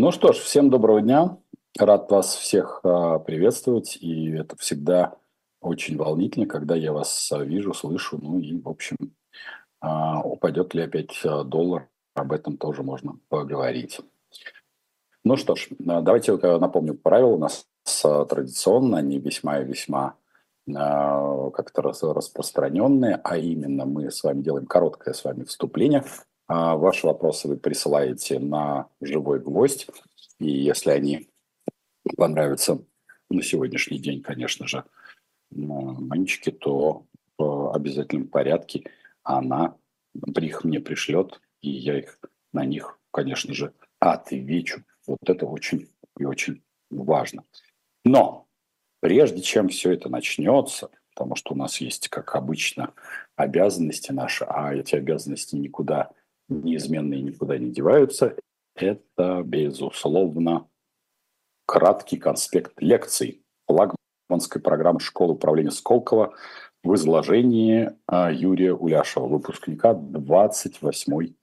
Ну что ж, всем доброго дня. Рад вас всех а, приветствовать. И это всегда очень волнительно, когда я вас а, вижу, слышу. Ну и, в общем, а, упадет ли опять доллар, об этом тоже можно поговорить. Ну что ж, давайте напомню правила. У нас традиционно, они весьма и весьма как-то распространенные, а именно мы с вами делаем короткое с вами вступление – ваши вопросы вы присылаете на живой гвоздь. И если они понравятся на сегодняшний день, конечно же, Манечке, то в обязательном порядке она их мне пришлет, и я их на них, конечно же, отвечу. Вот это очень и очень важно. Но прежде чем все это начнется, потому что у нас есть, как обычно, обязанности наши, а эти обязанности никуда неизменные никуда не деваются, это, безусловно, краткий конспект лекций флагманской программы школы управления Сколково в изложении а, Юрия Уляшева, выпускника 28-й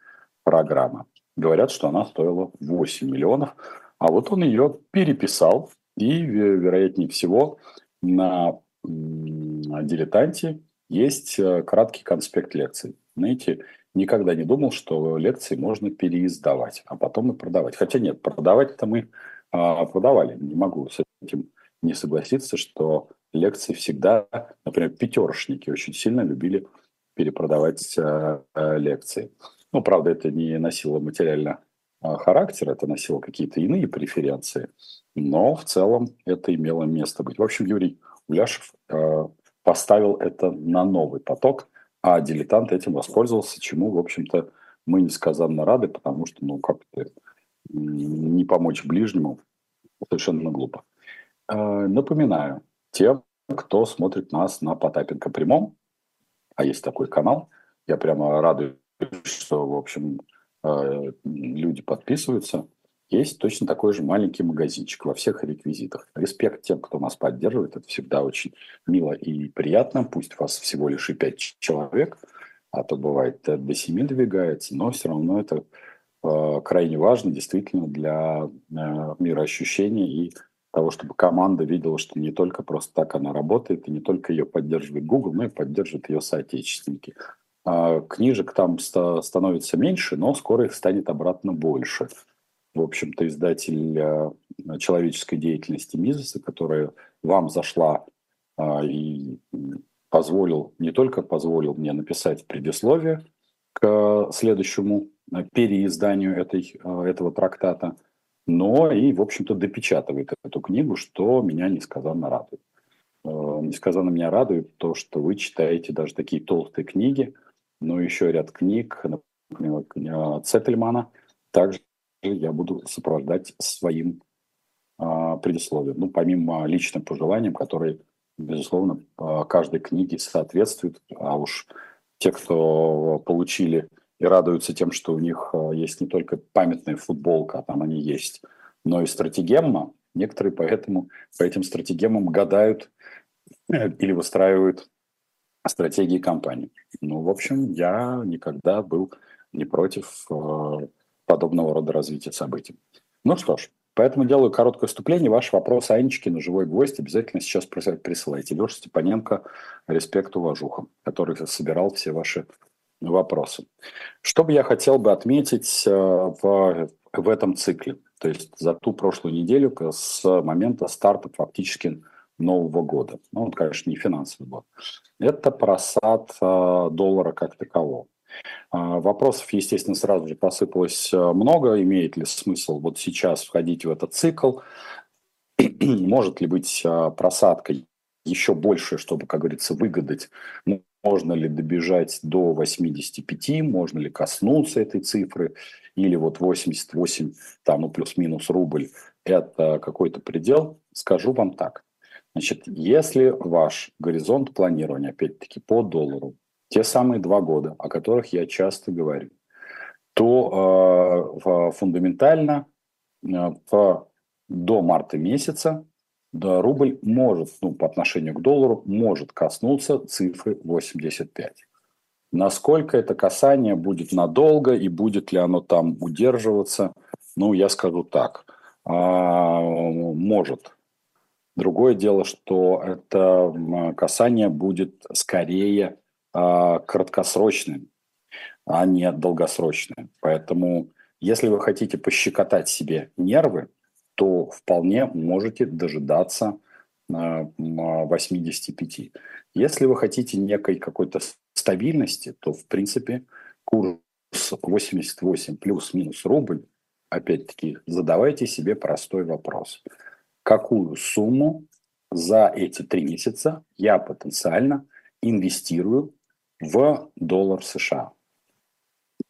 программы. Говорят, что она стоила 8 миллионов, а вот он ее переписал, и, вероятнее всего, на дилетанте есть э, краткий конспект лекций. Знаете, никогда не думал, что лекции можно переиздавать, а потом и продавать. Хотя нет, продавать-то мы а, продавали. Не могу с этим не согласиться, что лекции всегда, например, пятерошники очень сильно любили перепродавать а, а, лекции. Ну, правда, это не носило материально а, характер, это носило какие-то иные преференции, но в целом это имело место быть. В общем, Юрий Уляшев а, поставил это на новый поток – а дилетант этим воспользовался, чему, в общем-то, мы несказанно рады, потому что, ну, как-то не помочь ближнему совершенно глупо. Э, напоминаю тем, кто смотрит нас на Потапенко прямом, а есть такой канал, я прямо радуюсь, что, в общем, э, люди подписываются есть точно такой же маленький магазинчик во всех реквизитах. Респект тем, кто нас поддерживает. Это всегда очень мило и приятно. Пусть вас всего лишь и пять человек, а то бывает до семи двигается, но все равно это э, крайне важно действительно для э, мироощущения и того, чтобы команда видела, что не только просто так она работает, и не только ее поддерживает Google, но и поддерживает ее соотечественники. А книжек там становится меньше, но скоро их станет обратно больше в общем-то, издатель э, человеческой деятельности Мизеса, которая вам зашла а, и позволил, не только позволил мне написать предисловие к следующему э, переизданию этой, э, этого трактата, но и, в общем-то, допечатывает эту книгу, что меня несказанно радует. Несказанно меня радует то, что вы читаете даже такие толстые книги, но еще ряд книг, например, Цетельмана, также я буду сопровождать своим а, предисловием. Ну, помимо личным пожеланиям, которые, безусловно, а, каждой книге соответствуют, а уж те, кто получили и радуются тем, что у них а, есть не только памятная футболка, а там они есть, но и стратегемма, некоторые поэтому по этим стратегеммам гадают э, или выстраивают стратегии компании. Ну, в общем, я никогда был не против а, подобного рода развития событий. Ну что ж, поэтому делаю короткое вступление. Ваш вопрос Анечке на живой гвоздь обязательно сейчас присылайте. Леша Степаненко, респект, уважуха, который собирал все ваши вопросы. Что бы я хотел бы отметить э, в, в этом цикле, то есть за ту прошлую неделю с момента старта фактически Нового года. Ну, вот, конечно, не финансовый год. Это просад э, доллара как такового. А, вопросов, естественно, сразу же посыпалось э, много. Имеет ли смысл вот сейчас входить в этот цикл? Может ли быть а, просадка еще больше, чтобы, как говорится, выгадать? Можно ли добежать до 85? Можно ли коснуться этой цифры? Или вот 88, там, ну, плюс-минус рубль – это какой-то предел? Скажу вам так. Значит, если ваш горизонт планирования, опять-таки, по доллару те самые два года, о которых я часто говорю, то э, фундаментально э, в, до марта месяца да, рубль может, ну, по отношению к доллару, может коснуться цифры 85. Насколько это касание будет надолго и будет ли оно там удерживаться, Ну, я скажу так. А, может. Другое дело, что это касание будет скорее краткосрочным, а не долгосрочным. Поэтому, если вы хотите пощекотать себе нервы, то вполне можете дожидаться 85. А, Если вы хотите некой какой-то стабильности, то, в принципе, курс 88 плюс-минус рубль, опять-таки, задавайте себе простой вопрос. Какую сумму за эти три месяца я потенциально инвестирую в доллар США?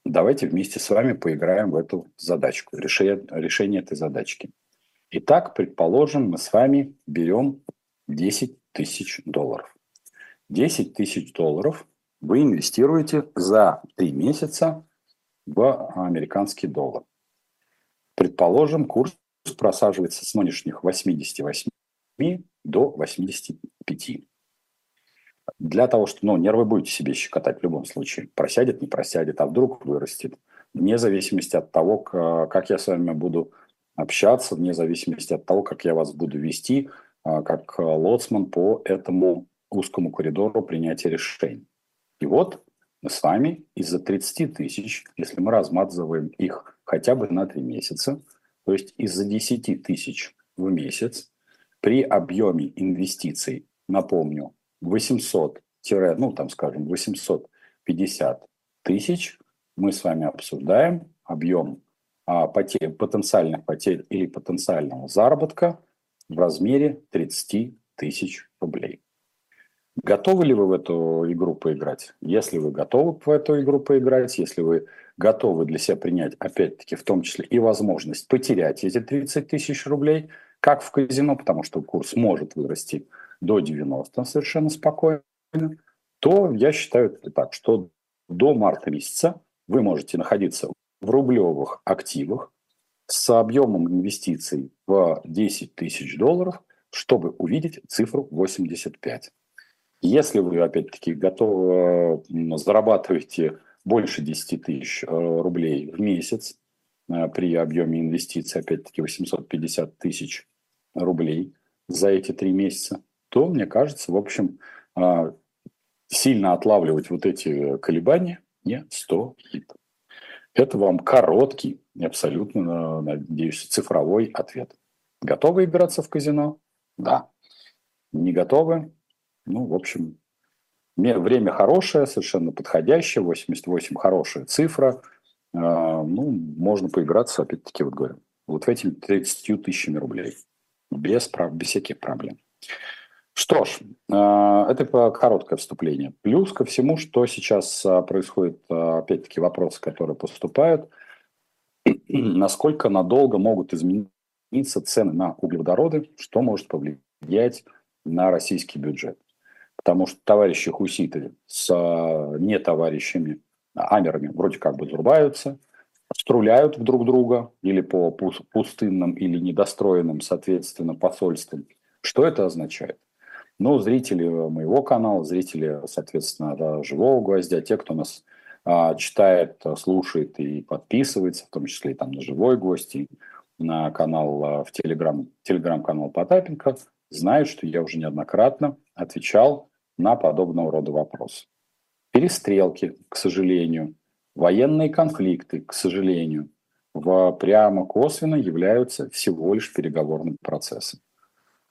Давайте вместе с вами поиграем в эту задачку, решение, решение этой задачки. Итак, предположим, мы с вами берем 10 тысяч долларов. 10 тысяч долларов вы инвестируете за 3 месяца в американский доллар. Предположим, курс просаживается с нынешних 88 до 85. Для того, что ну, нервы будете себе щекотать в любом случае. Просядет, не просядет, а вдруг вырастет. Вне зависимости от того, как я с вами буду общаться, вне зависимости от того, как я вас буду вести, а, как лоцман по этому узкому коридору принятия решений. И вот мы с вами из-за 30 тысяч, если мы размазываем их хотя бы на 3 месяца, то есть из-за 10 тысяч в месяц, при объеме инвестиций, напомню, 800, ну там скажем 850 тысяч, мы с вами обсуждаем объем а, потерь, потенциальных потерь или потенциального заработка в размере 30 тысяч рублей. Готовы ли вы в эту игру поиграть? Если вы готовы в эту игру поиграть, если вы готовы для себя принять, опять-таки, в том числе и возможность потерять эти 30 тысяч рублей, как в казино, потому что курс может вырасти до 90 совершенно спокойно, то я считаю так, что до марта месяца вы можете находиться в рублевых активах с объемом инвестиций в 10 тысяч долларов, чтобы увидеть цифру 85. Если вы, опять-таки, готовы, зарабатываете больше 10 тысяч э, рублей в месяц э, при объеме инвестиций, опять-таки, 850 тысяч рублей за эти три месяца, то, мне кажется, в общем, э, сильно отлавливать вот эти колебания не стоит. Это вам короткий, абсолютно, надеюсь, цифровой ответ. Готовы играться в казино? Да. Не готовы? Ну, в общем, время хорошее, совершенно подходящее, 88 хорошая цифра. А, ну, можно поиграться, опять-таки, вот говорю, вот в этими 30 тысячами рублей. Без, без всяких проблем. Что ж, а, это короткое вступление. Плюс ко всему, что сейчас а, происходит, опять-таки, вопросы, которые поступают, насколько надолго могут измениться цены на углеводороды, что может повлиять на российский бюджет потому что товарищи хуситы с а, не товарищами амерами вроде как бы зарубаются, струляют друг друга или по пустынным или недостроенным, соответственно, посольствам. Что это означает? Ну, зрители моего канала, зрители, соответственно, «Живого гвоздя», те, кто нас а, читает, слушает и подписывается, в том числе и там на «Живой гвоздь», и на канал а, в Телеграм, Телеграм-канал Потапенко, знают, что я уже неоднократно отвечал на подобного рода вопросы. Перестрелки, к сожалению, военные конфликты, к сожалению, в прямо косвенно являются всего лишь переговорным процессом.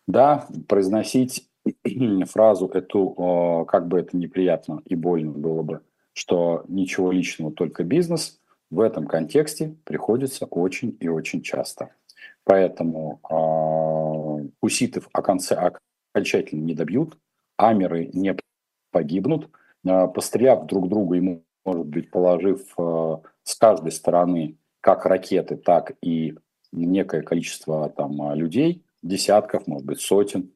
Да, произносить фразу эту, как бы это неприятно и больно было бы, что ничего личного, только бизнес, в этом контексте приходится очень и очень часто. Поэтому э, хуситов окончательно не добьют, амеры не погибнут, а, постреляв друг друга ему, может быть, положив а, с каждой стороны как ракеты, так и некое количество там людей, десятков, может быть, сотен.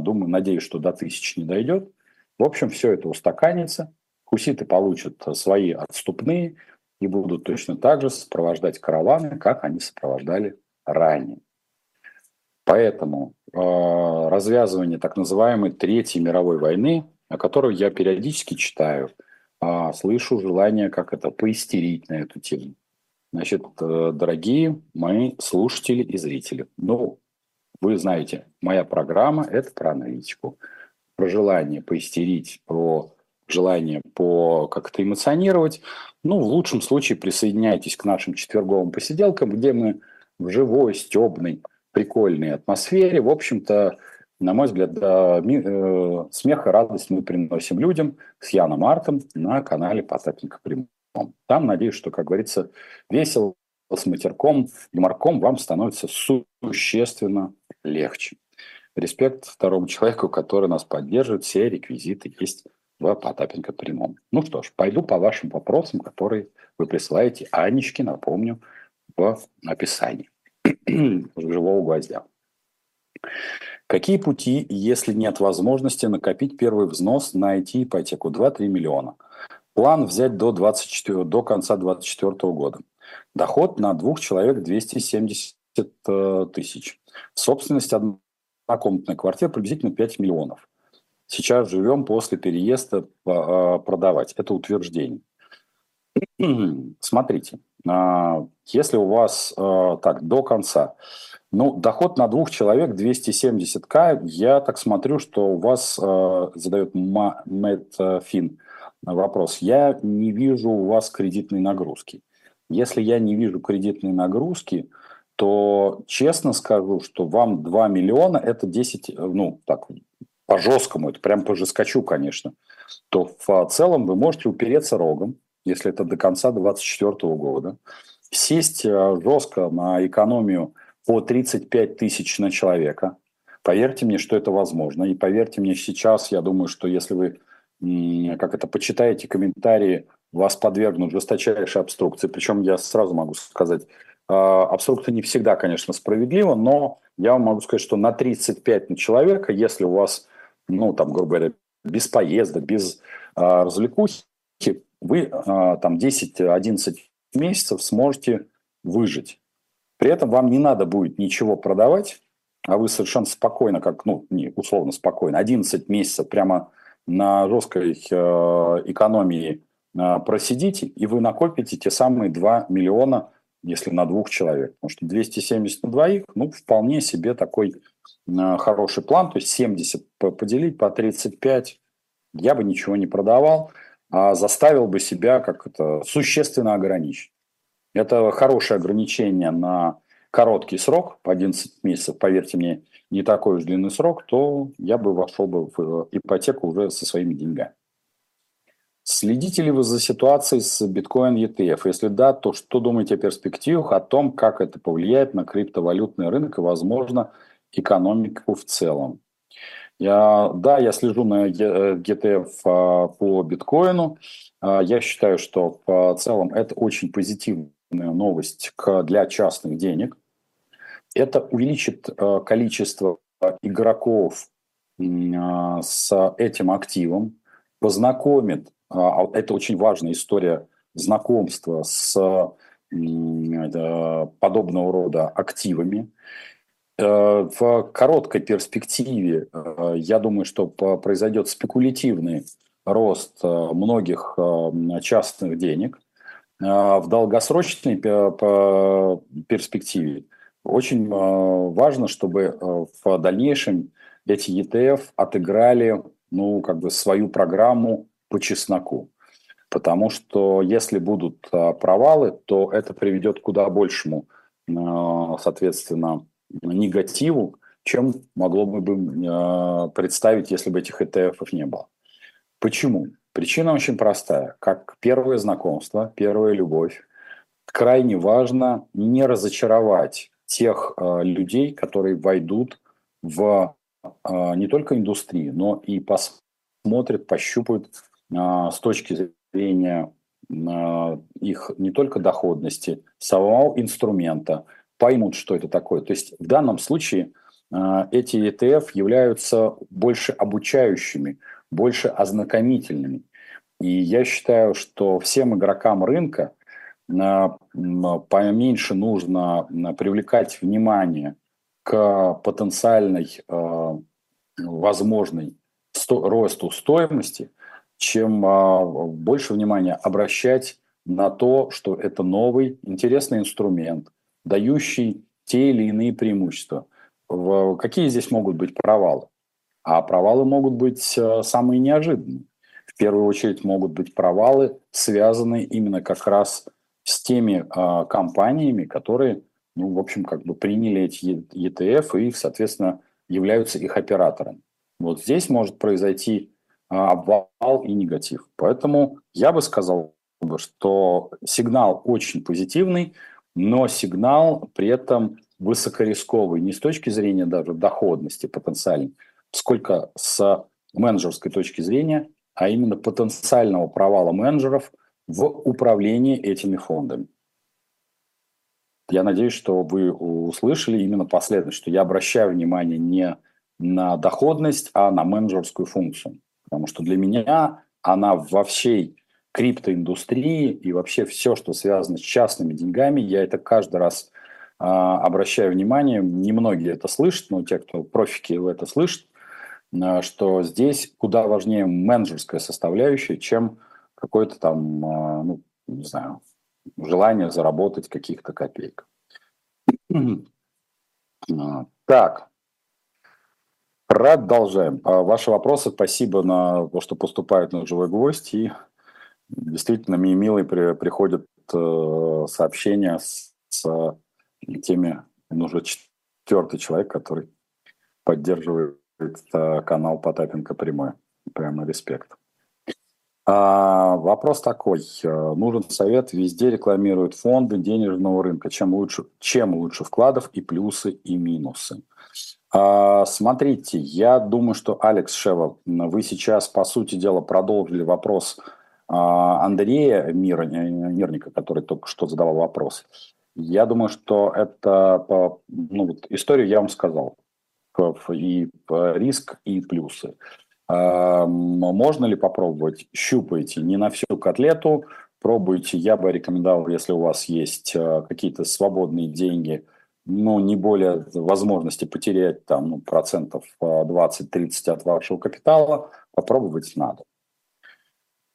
Думаю, надеюсь, что до тысяч не дойдет. В общем, все это устаканится. Хуситы получат свои отступные и будут точно так же сопровождать караваны, как они сопровождали ранее. Поэтому э, развязывание так называемой Третьей мировой войны, о которой я периодически читаю, э, слышу желание как это поистерить на эту тему. Значит, э, дорогие мои слушатели и зрители, ну, вы знаете, моя программа – это про аналитику. Про желание поистерить, про желание по как-то эмоционировать. Ну, в лучшем случае присоединяйтесь к нашим четверговым посиделкам, где мы в живой, стебной, прикольной атмосфере, в общем-то, на мой взгляд, да, ми, э, смех и радость мы приносим людям с Яном Артом на канале Потапенко Прямом. Там, надеюсь, что, как говорится, весело с матерком, юморком вам становится существенно легче. Респект второму человеку, который нас поддерживает. Все реквизиты есть в Потапенко прямом. Ну что ж, пойду по вашим вопросам, которые вы присылаете Анечке, напомню, в описании живого гвоздя. Какие пути, если нет возможности накопить первый взнос на IT-ипотеку 2-3 миллиона? План взять до, 24, до конца 2024 года. Доход на двух человек 270 э, тысяч. Собственность однокомнатной квартиры приблизительно 5 миллионов. Сейчас живем после переезда э, продавать. Это утверждение. Смотрите, если у вас э, так до конца, ну, доход на двух человек 270к, я так смотрю, что у вас задает Мэтфин вопрос. Я не вижу у вас кредитной нагрузки. Если я не вижу кредитной нагрузки, то честно скажу, что вам 2 миллиона – это 10, ну, так, по жесткому, это прям по жескочу, конечно, то в целом вы можете упереться рогом, если это до конца 2024 года, сесть э, жестко на экономию по 35 тысяч на человека. Поверьте мне, что это возможно. И поверьте мне, сейчас я думаю, что если вы как это, почитаете комментарии, вас подвергнут жесточайшей обструкции. Причем я сразу могу сказать, а, обструкция не всегда, конечно, справедлива, но я вам могу сказать, что на 35 на человека, если у вас, ну, там, грубо говоря, без поездок, без а, развлекухи, вы а, там 10-11 месяцев сможете выжить. При этом вам не надо будет ничего продавать, а вы совершенно спокойно, как, ну, не условно спокойно, 11 месяцев прямо на жесткой экономии просидите, и вы накопите те самые 2 миллиона, если на двух человек. Потому что 270 на двоих, ну, вполне себе такой э, хороший план. То есть 70 поделить по 35, я бы ничего не продавал, а заставил бы себя как это существенно ограничить. Это хорошее ограничение на короткий срок, по 11 месяцев, поверьте мне, не такой уж длинный срок, то я бы вошел бы в ипотеку уже со своими деньгами. Следите ли вы за ситуацией с биткоин ETF? Если да, то что думаете о перспективах, о том, как это повлияет на криптовалютный рынок и, возможно, экономику в целом? Я, да, я слежу на ETF а, по биткоину. А, я считаю, что в целом это очень позитивная новость для частных денег – это увеличит э, количество игроков э, с этим активом, познакомит, э, а это очень важная история знакомства с подобного рода активами. В короткой перспективе, я думаю, что произойдет спекулятивный рост многих частных денег. В долгосрочной перспективе очень а, важно, чтобы э, в дальнейшем эти ETF отыграли ну, как бы свою программу по чесноку. Потому что если будут а, провалы, то это приведет к куда большему, а, соответственно, негативу, чем могло бы представить, если бы этих ETF не было. Почему? Причина очень простая. Как первое знакомство, первая любовь, крайне важно не разочаровать тех людей, которые войдут в не только индустрию, но и посмотрят, пощупают с точки зрения э, их не только доходности, самого инструмента, поймут, что это такое. То есть в данном случае э, эти ETF являются больше обучающими, больше ознакомительными. И я считаю, что всем игрокам рынка поменьше нужно привлекать внимание к потенциальной возможной росту стоимости, чем а, больше внимания обращать на то, что это новый интересный инструмент, дающий те или иные преимущества. Какие здесь могут быть провалы? А провалы могут быть э, самые неожиданные. В первую очередь могут быть провалы, связанные именно как раз с теми э, компаниями, которые, ну, в общем, как бы приняли эти ETF и, соответственно, являются их операторами. Вот здесь может произойти а, обвал и негатив. Поэтому я бы сказал, что сигнал очень позитивный, но сигнал при этом высокорисковый не с точки зрения даже доходности потенциальной, сколько с менеджерской точки зрения, а именно потенциального провала менеджеров в управлении этими фондами. Я надеюсь, что вы услышали именно последнее, что я обращаю внимание не на доходность, а на менеджерскую функцию. Потому что для меня она во всей криптоиндустрии и вообще все, что связано с частными деньгами, я это каждый раз э, обращаю внимание. Немногие это слышат, но те, кто профики это слышат, э, что здесь куда важнее менеджерская составляющая, чем какое-то там, э, ну, не знаю, желание заработать каких-то копеек. Так, Продолжаем. А, ваши вопросы. Спасибо на то, что поступают на живой гвоздь. И действительно, милые при, приходят э, сообщения с, с теми, он уже четвертый человек, который поддерживает э, канал Потапенко прямой. Прямо респект. А, вопрос такой. Э, нужен совет. Везде рекламируют фонды денежного рынка. Чем лучше, чем лучше вкладов и плюсы, и минусы. А, смотрите, я думаю, что, Алекс Шева, вы сейчас, по сути дела, продолжили вопрос а, Андрея Мирника, который только что задавал вопрос. Я думаю, что это ну, вот историю я вам сказал. И риск, и плюсы. А, можно ли попробовать? Щупайте не на всю котлету, пробуйте. Я бы рекомендовал, если у вас есть какие-то свободные деньги – ну, не более возможности потерять там ну, процентов 20-30 от вашего капитала, попробовать надо.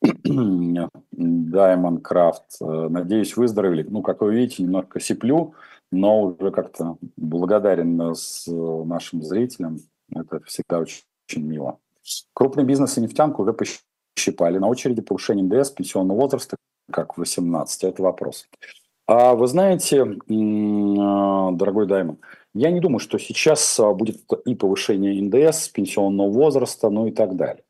Diamond Craft. Э, надеюсь, выздоровели. Ну, как вы видите, немножко сиплю, но уже как-то благодарен с э, нашим зрителям. Это всегда очень, очень мило. Крупный бизнес и нефтянку уже пощипали. На очереди повышение НДС пенсионного возраста, как в 18. Это вопрос. А вы знаете, а, дорогой Даймон, я не думаю, что сейчас а, будет и повышение НДС, пенсионного возраста, ну и так далее.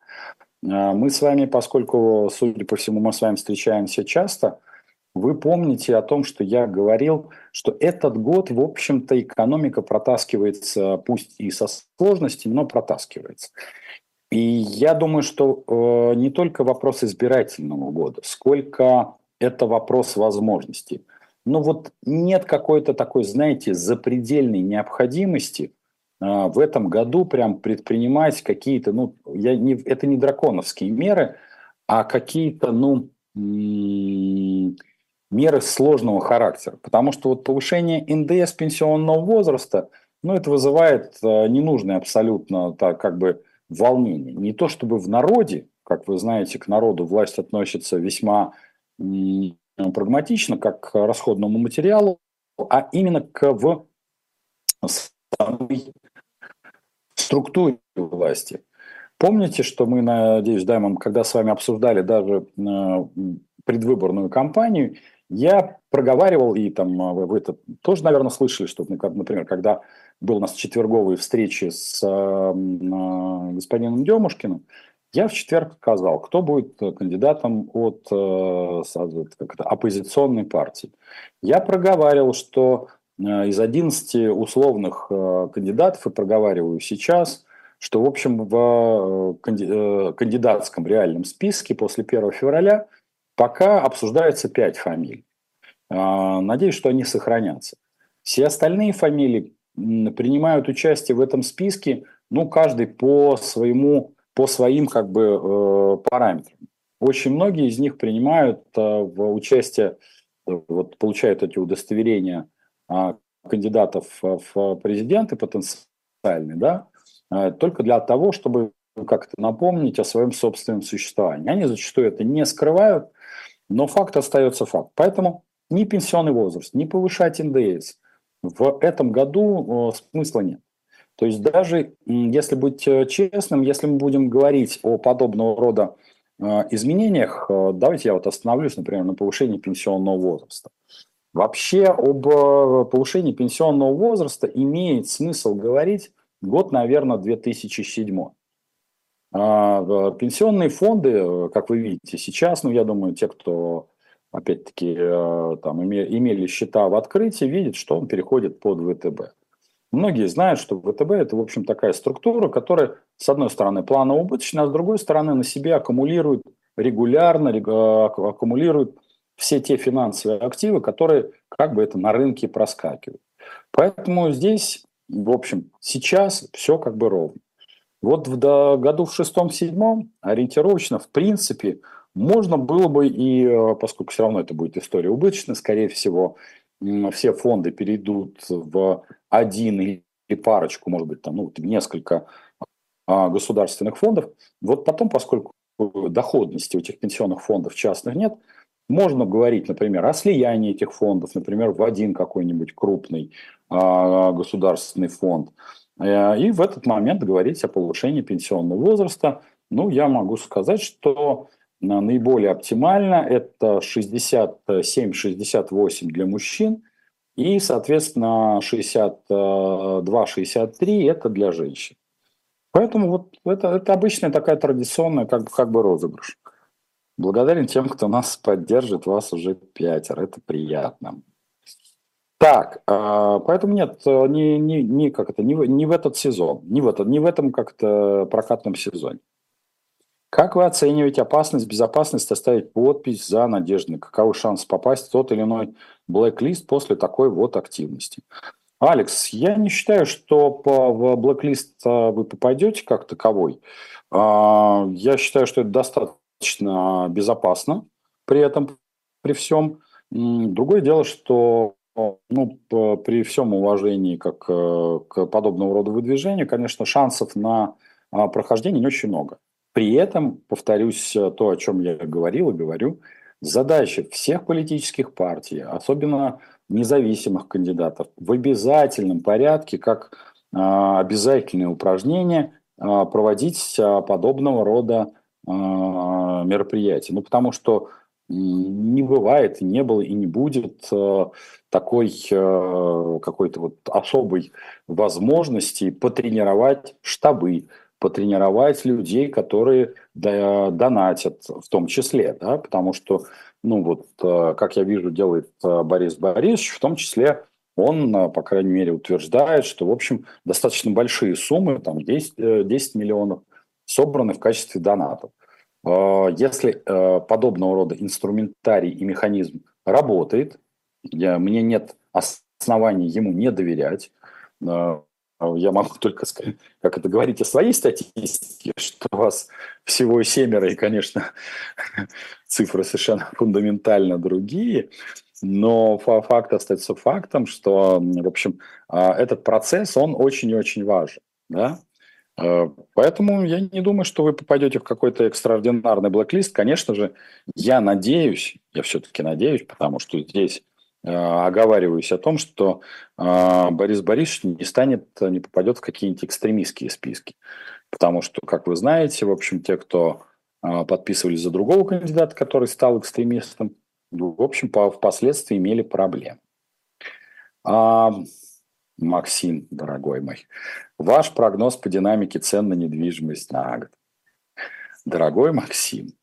А, мы с вами, поскольку, судя по всему, мы с вами встречаемся часто, вы помните о том, что я говорил, что этот год, в общем-то, экономика протаскивается, пусть и со сложностями, но протаскивается. И я думаю, что э, не только вопрос избирательного года, сколько это вопрос возможностей но вот нет какой-то такой, знаете, запредельной необходимости э, в этом году прям предпринимать какие-то, ну, я не, это не драконовские меры, а какие-то, ну, меры сложного характера. Потому что вот повышение НДС пенсионного возраста, ну, это вызывает э, ненужное абсолютно так, как бы волнение. Не то чтобы в народе, как вы знаете, к народу власть относится весьма прагматично, как к расходному материалу, а именно к в самой структуре власти. Помните, что мы, надеюсь, Даймон, когда с вами обсуждали даже э, предвыборную кампанию, я проговаривал, и там э, вы это тоже, наверное, слышали, что, например, когда был у нас четверговые встречи с господином Демушкиным, я в четверг сказал, кто будет э, кандидатом от э, как это, оппозиционной партии. Я проговаривал, что э, из 11 условных кандидатов, и проговариваю сейчас, что, в общем, в кандидатском реальном списке после 1 февраля пока обсуждается 5 фамилий. Надеюсь, что они сохранятся. Все остальные фамилии принимают участие в этом списке, ну, каждый по своему по своим как бы э, параметрам. Очень многие из них принимают э, в участие, вот получают эти удостоверения а, кандидатов в президенты потенциальные, да, э, только для того, чтобы как-то напомнить о своем собственном существовании. Они зачастую это не скрывают, Но факт остается факт. Поэтому ни пенсионный возраст, ни повышать НДС в этом году смысла нет. То есть даже если быть э, честным, если мы будем говорить о подобного рода э, изменениях, э, давайте я вот остановлюсь, например, на повышении пенсионного возраста. Вообще об повышении пенсионного возраста имеет смысл говорить год, наверное, 2007. А, пенсионные фонды, как вы видите сейчас, ну, я думаю, те, кто, опять-таки, там имели счета в открытии, видят, что он переходит под ВТБ. Многие знают, что ВТБ – это, в общем, такая структура, которая, с одной стороны, планово-убыточная, а с другой стороны, на себе аккумулирует регулярно, а, аккумулирует все те финансовые активы, которые как бы это на рынке проскакивают. Поэтому здесь, в общем, сейчас все как бы ровно. Вот в году в шестом-седьмом ориентировочно, в принципе, можно было бы, и э, поскольку все равно это будет история убыточная, скорее всего, все фонды перейдут в один или парочку, может быть, там, ну, несколько а, государственных фондов. Вот потом, поскольку доходности у этих пенсионных фондов частных нет, можно говорить, например, о слиянии этих фондов, например, в один какой-нибудь крупный а, государственный фонд. Э, и в этот момент говорить о повышении пенсионного возраста. Ну, я могу сказать, что наиболее оптимально это 67-68 для мужчин и, соответственно, 62-63 это для женщин. Поэтому вот это, это обычная такая традиционная как, как бы розыгрыш. Благодарен тем, кто нас поддержит, вас уже пятеро, это приятно. Так, а, поэтому нет, не, не, не, как это, не, не в этот сезон, не в, этот, не в этом как-то прокатном сезоне. Как вы оцениваете опасность, безопасность оставить подпись за Надеждой? Каковы шансы попасть в тот или иной блэк-лист после такой вот активности? Алекс, я не считаю, что в блэк-лист а, вы попадете как таковой. А, я считаю, что это достаточно безопасно при этом, при всем. Другое дело, что ну, при всем уважении как э, к подобного рода выдвижению, конечно, шансов на а, прохождение не очень много. При этом, повторюсь, э, то, о чем я говорил и говорю, задача всех политических партий, особенно независимых кандидатов, в обязательном порядке, как э, обязательное упражнение, э, проводить э, подобного рода мероприятия. Ну, потому что не бывает, не было и не будет э, такой э, какой-то вот особой возможности потренировать штабы, потренировать людей, которые донатят в том числе, да, потому что, ну вот, э, как я вижу, делает э, Борис Борисович, в том числе он, э, по крайней мере, утверждает, что, в общем, достаточно большие суммы, там 10, 10 миллионов, собраны в качестве донатов. Если подобного рода инструментарий и механизм работает, я, мне нет оснований ему не доверять, я могу только сказать, как это говорить о своей статистике, что у вас всего семеро, и, конечно, цифры совершенно фундаментально другие. Но факт остается фактом, что, в общем, а, этот процесс, он очень и очень важен. Да? А, поэтому я не думаю, что вы попадете в какой-то экстраординарный блэк-лист. Конечно же, я надеюсь, я все-таки надеюсь, потому что здесь оговариваюсь о том, что э, Борис Борисович не станет, не попадет в какие-нибудь экстремистские списки. Потому что, как вы знаете, в общем, те, кто э, подписывались за другого кандидата, который стал экстремистом, в общем, впоследствии имели проблемы. А, Максим, дорогой мой, ваш прогноз по динамике цен на недвижимость на год. Дорогой Максим,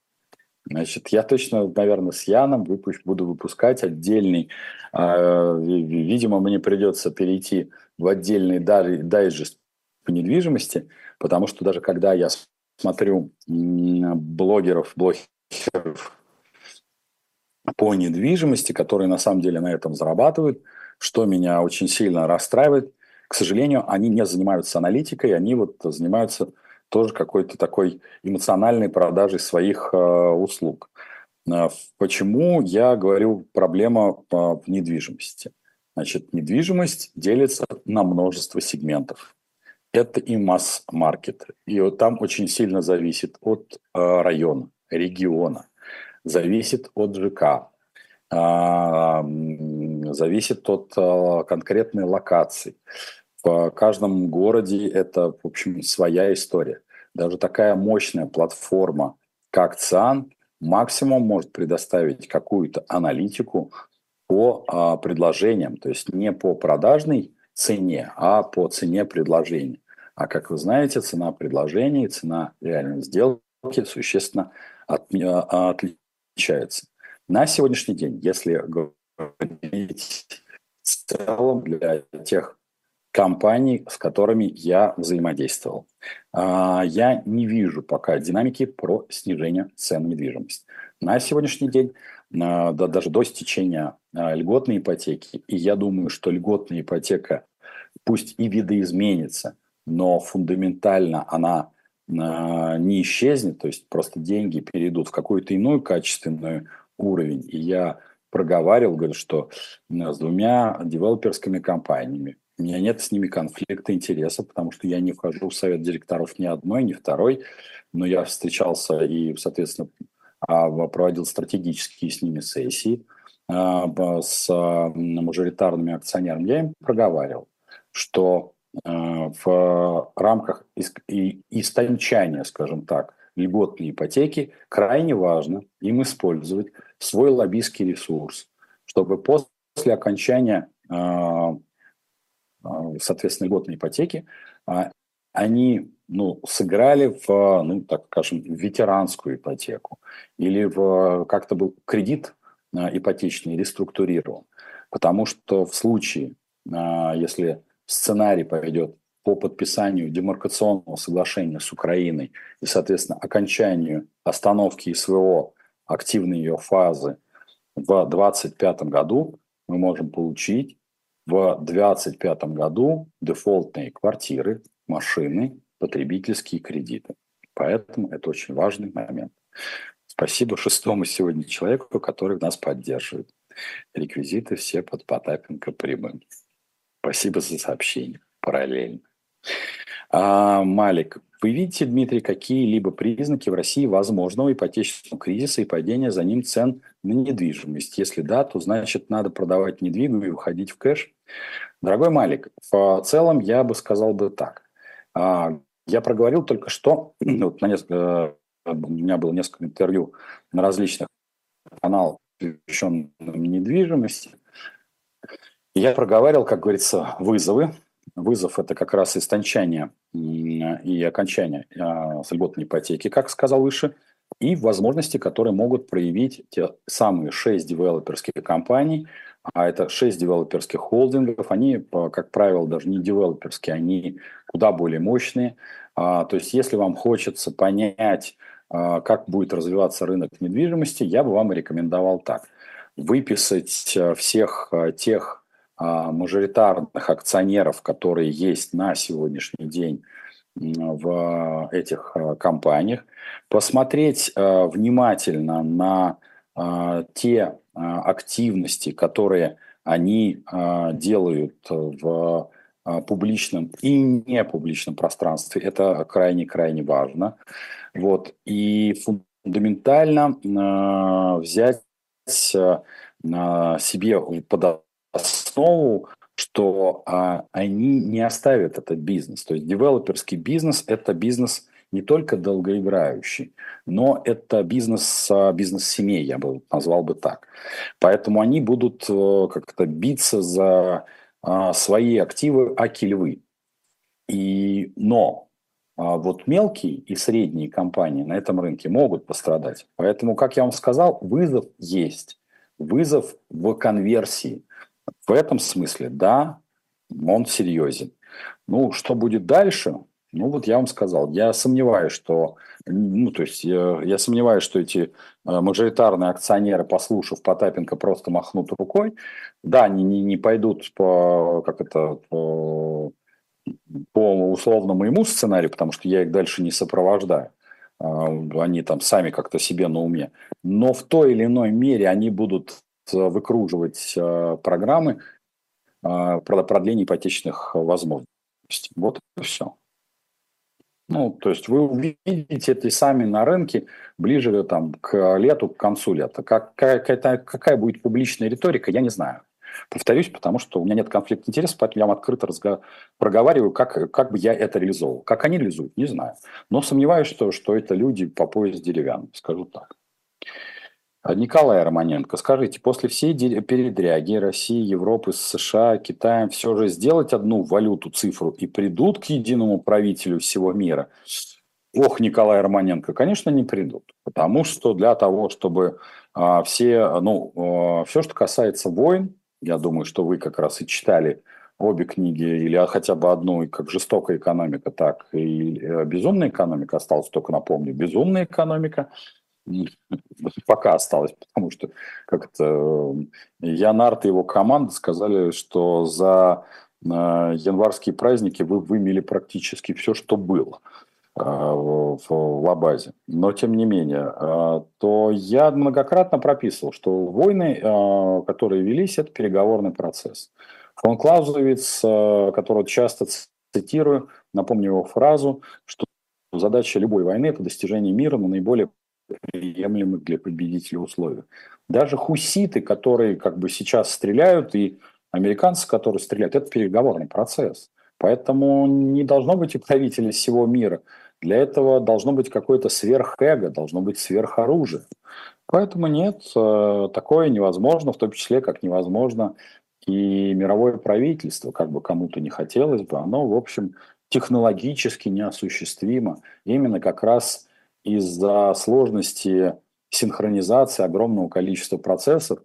Значит, я точно, наверное, с Яном выпущ, буду выпускать отдельный, э, видимо, мне придется перейти в отдельный дайджест по недвижимости, потому что даже когда я смотрю блогеров, блогеров по недвижимости, которые на самом деле на этом зарабатывают, что меня очень сильно расстраивает, к сожалению, они не занимаются аналитикой, они вот занимаются тоже какой-то такой эмоциональной продажей своих э, услуг. Э, почему я говорю проблема э, в недвижимости? Значит, недвижимость делится на множество сегментов. Это и масс-маркет. И вот там очень сильно зависит от района, региона. зависит от ЖК, зависит от конкретной локации. В каждом городе это, в общем, своя история. Даже такая мощная платформа, как ЦИАН, максимум может предоставить какую-то аналитику по а, предложениям, то есть не по продажной цене, а по цене предложения. А как вы знаете, цена предложения и цена реальной сделки существенно от, а, отличается. На сегодняшний день, если говорить в целом для тех компаний, с которыми я взаимодействовал, а, я не вижу пока динамики про снижение цен на недвижимость. На сегодняшний день, а, да, даже до стечения льготной ипотеки, и я думаю, что льготная ипотека пусть и видоизменится, но фундаментально она не исчезнет, то есть просто деньги перейдут в какую-то иную качественную уровень. И я проговаривал, говорю, что с двумя девелоперскими компаниями у меня нет с ними конфликта интереса, потому что я не вхожу в совет директоров ни одной, ни второй, но я встречался и, соответственно, а, проводил стратегические с ними сессии а, с мажоритарными акционерами. Я им проговаривал, что а, в рамках истончания, скажем так, льготной ипотеки крайне важно им использовать свой лоббистский ресурс, чтобы после окончания, а, а, соответственно, льготной ипотеки они ну, сыграли в, ну, так скажем, ветеранскую ипотеку или в как-то был кредит ипотечный реструктурирован. Потому что в случае, если сценарий пойдет по подписанию демаркационного соглашения с Украиной и, соответственно, окончанию остановки СВО, активной ее фазы в 2025 году, мы можем получить в 2025 году дефолтные квартиры, машины, потребительские кредиты. Поэтому это очень важный момент. Спасибо шестому сегодня человеку, который нас поддерживает. Реквизиты все под Потапенко прямым. Спасибо за сообщение параллельно. А, Малик, вы видите, Дмитрий, какие-либо признаки в России возможного ипотечного кризиса и падения за ним цен на недвижимость? Если да, то значит надо продавать недвигу и выходить в кэш. Дорогой Малик, в целом я бы сказал бы так. А, я проговорил только что, вот на несколько, у меня было несколько интервью на различных каналах, посвященных недвижимости. Я проговаривал, как говорится, вызовы. Вызов – это как раз истончание и окончание а, с льготной ипотеки, как сказал выше, и возможности, которые могут проявить те самые шесть девелоперских компаний, а это шесть девелоперских холдингов, они, как правило, даже не девелоперские, они куда более мощные. А, то есть, если вам хочется понять, а, как будет развиваться рынок недвижимости, я бы вам рекомендовал так. Выписать всех тех а, мажоритарных акционеров, которые есть на сегодняшний день в этих а, компаниях, посмотреть а, внимательно на те активности, которые они делают в публичном и не публичном пространстве. Это крайне-крайне важно. Вот. И фундаментально взять себе под основу, что а, они не оставят этот бизнес. То есть девелоперский бизнес – это бизнес не только долгоиграющий, но это бизнес, а, бизнес семей, я бы назвал бы так. Поэтому они будут а, как-то биться за а, свои активы аки львы. И, но а, вот мелкие и средние компании на этом рынке могут пострадать. Поэтому, как я вам сказал, вызов есть. Вызов в конверсии. В этом смысле, да, он серьезен. Ну, что будет дальше? Ну, вот я вам сказал, я сомневаюсь, что, ну, то есть я, я сомневаюсь, что эти э, мажоритарные акционеры, послушав Потапенко, просто махнут рукой. Да, они не, не пойдут по, как это, по, по условно моему сценарию, потому что я их дальше не сопровождаю. А, они там сами как-то себе на уме. Но в той или иной мере они будут выкруживать э, программы э, продления ипотечных возможностей. Вот и все. Ну, то есть вы увидите это сами на рынке ближе там, к лету, к концу лета. Как, какая, какая будет публичная риторика, я не знаю. Повторюсь, потому что у меня нет конфликта интересов, поэтому я вам открыто разго... проговариваю, как, как бы я это реализовал. Как они реализуют, не знаю. Но сомневаюсь, что, что это люди по пояс деревянный, скажу так. А Николай Романенко, скажите, после всей передряги России, Европы, США, Китая все же сделать одну валюту, цифру и придут к единому правителю всего мира? Ох, Николай Романенко, конечно, не придут. Потому что для того, чтобы а, все, ну, а, все, что касается войн, я думаю, что вы как раз и читали обе книги, или хотя бы одну, как «Жестокая экономика», так и э, «Безумная экономика», осталось только напомню, «Безумная экономика», пока осталось, потому что как-то Янарт и его команда сказали, что за э, январские праздники вы вымели практически все, что было э, в Лабазе. Но тем не менее, э, то я многократно прописывал, что войны, которые велись, это переговорный процесс. Фон Клаузовиц, которого часто цитирую, напомню его фразу, что задача любой войны – это достижение мира на наиболее приемлемых для победителя условиях. Даже хуситы, которые как бы сейчас стреляют, и американцы, которые стреляют, это переговорный процесс. Поэтому не должно быть и правителей всего мира. Для этого должно быть какое-то сверхэго, должно быть сверхоружие. Поэтому нет, э, такое невозможно, в том числе как невозможно и мировое правительство, как бы кому-то не хотелось бы, оно, в общем, технологически неосуществимо. Именно как раз из-за сложности синхронизации огромного количества процессов.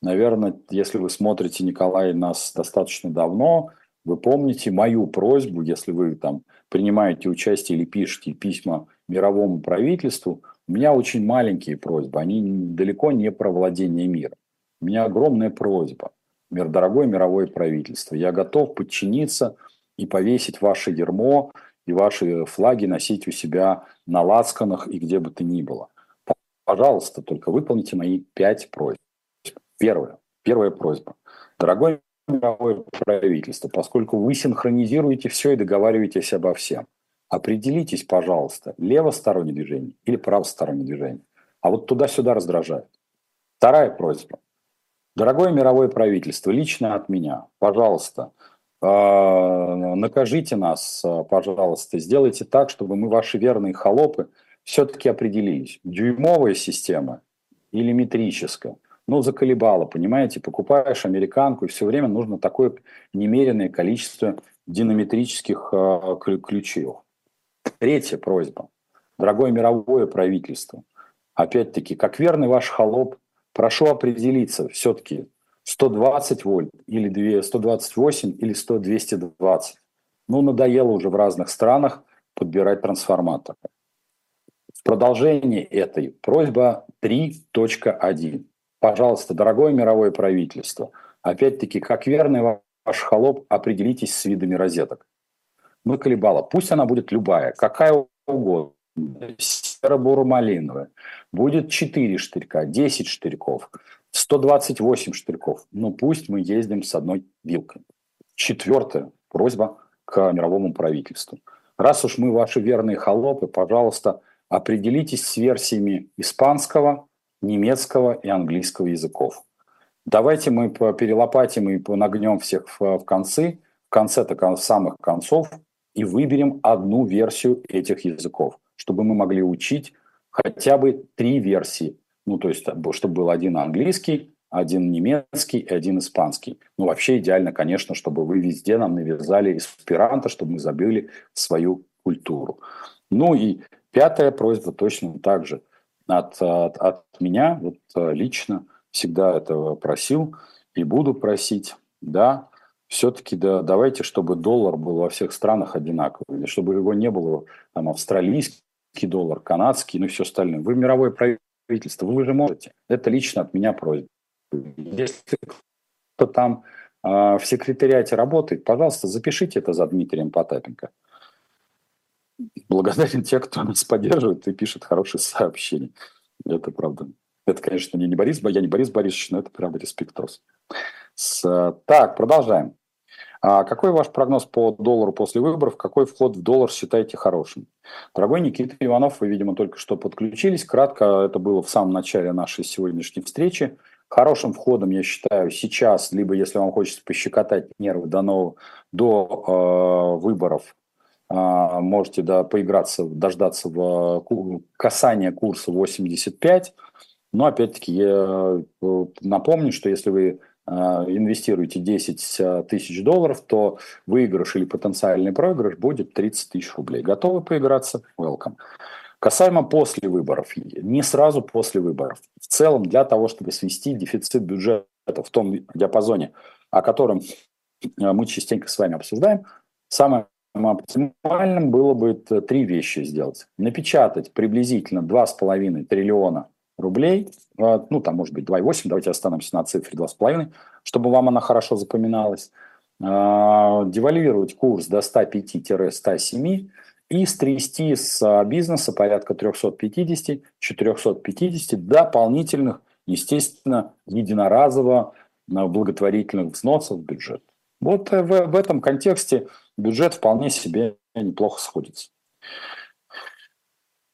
Наверное, если вы смотрите, Николай, нас достаточно давно, вы помните мою просьбу, если вы там принимаете участие или пишете письма мировому правительству, у меня очень маленькие просьбы, они далеко не про владение миром. У меня огромная просьба. Мир, дорогое мировое правительство, я готов подчиниться и повесить ваше ермо и ваши флаги носить у себя на лацканах и где бы то ни было. Пожалуйста, только выполните мои пять просьб. Первое. Первая просьба. Дорогое мировое правительство, поскольку вы синхронизируете все и договариваетесь обо всем, определитесь, пожалуйста, левостороннее движение или правостороннее движение. А вот туда-сюда раздражает. Вторая просьба. Дорогое мировое правительство, лично от меня, пожалуйста, накажите нас, а, пожалуйста, сделайте так, чтобы мы, ваши верные холопы, все-таки определились, дюймовая система или метрическая. Ну, заколебало, понимаете, покупаешь американку, и все время нужно такое немеренное количество динаметрических э, ключей. Третья просьба. Дорогое мировое правительство, опять-таки, как верный ваш холоп, прошу определиться все-таки, 120 вольт или 2, 128 или 100, 220. Ну, надоело уже в разных странах подбирать трансформатор. В продолжение этой просьба 3.1. Пожалуйста, дорогое мировое правительство, опять-таки, как верный ваш холоп, определитесь с видами розеток. Ну, колебала. Пусть она будет любая, какая угодно. Серо-буро-малиновая. Будет 4 штырька, 10 штырьков. 128 штырьков. Ну, пусть мы ездим с одной вилкой. Четвертая просьба к мировому правительству. Раз уж мы ваши верные холопы, пожалуйста, определитесь с версиями испанского, немецкого и английского языков. Давайте мы перелопатим и нагнем всех в, концы, в конце-то самых концов, и выберем одну версию этих языков, чтобы мы могли учить хотя бы три версии ну, то есть, чтобы был один английский, один немецкий и один испанский. Ну, вообще идеально, конечно, чтобы вы везде нам навязали эсперанто, чтобы мы забыли свою культуру. Ну и пятая просьба точно так же от, от, от меня, вот лично всегда этого просил и буду просить, да, все-таки да, давайте, чтобы доллар был во всех странах одинаковый, чтобы его не было там австралийский доллар, канадский, ну и все остальное. Вы мировое правительство правительство, вы же можете. Это лично от меня просьба. Если кто там э, в секретариате работает, пожалуйста, запишите это за Дмитрием Потапенко. Благодарен те, кто нас поддерживает и пишет хорошие сообщения. Это правда. Это, конечно, не Борис, я не Борис Борисович, но это правда респектос. Так, продолжаем. А какой ваш прогноз по доллару после выборов? Какой вход в доллар считаете хорошим? Дорогой Никита Иванов, вы, видимо, только что подключились. Кратко, это было в самом начале нашей сегодняшней встречи. Хорошим входом, я считаю, сейчас, либо если вам хочется пощекотать нервы до, нового, до э, выборов, э, можете да, поиграться, дождаться в э, касания курса 85. Но опять-таки я э, напомню, что если вы инвестируете 10 тысяч долларов, то выигрыш или потенциальный проигрыш будет 30 тысяч рублей. Готовы поиграться? Welcome. Касаемо после выборов, не сразу после выборов. В целом для того, чтобы свести дефицит бюджета в том диапазоне, о котором э, мы частенько с вами обсуждаем, самое оптимальным было бы три вещи сделать. Напечатать приблизительно 2,5 триллиона рублей, э, ну там может быть 2,8, давайте остановимся на цифре 2,5, чтобы вам она хорошо запоминалась, э, девальвировать курс до 105-107, и стрясти с а, бизнеса порядка 350-450 дополнительных, естественно, единоразово а, благотворительных взносов в бюджет. Вот э, в, в этом контексте бюджет вполне себе неплохо сходится.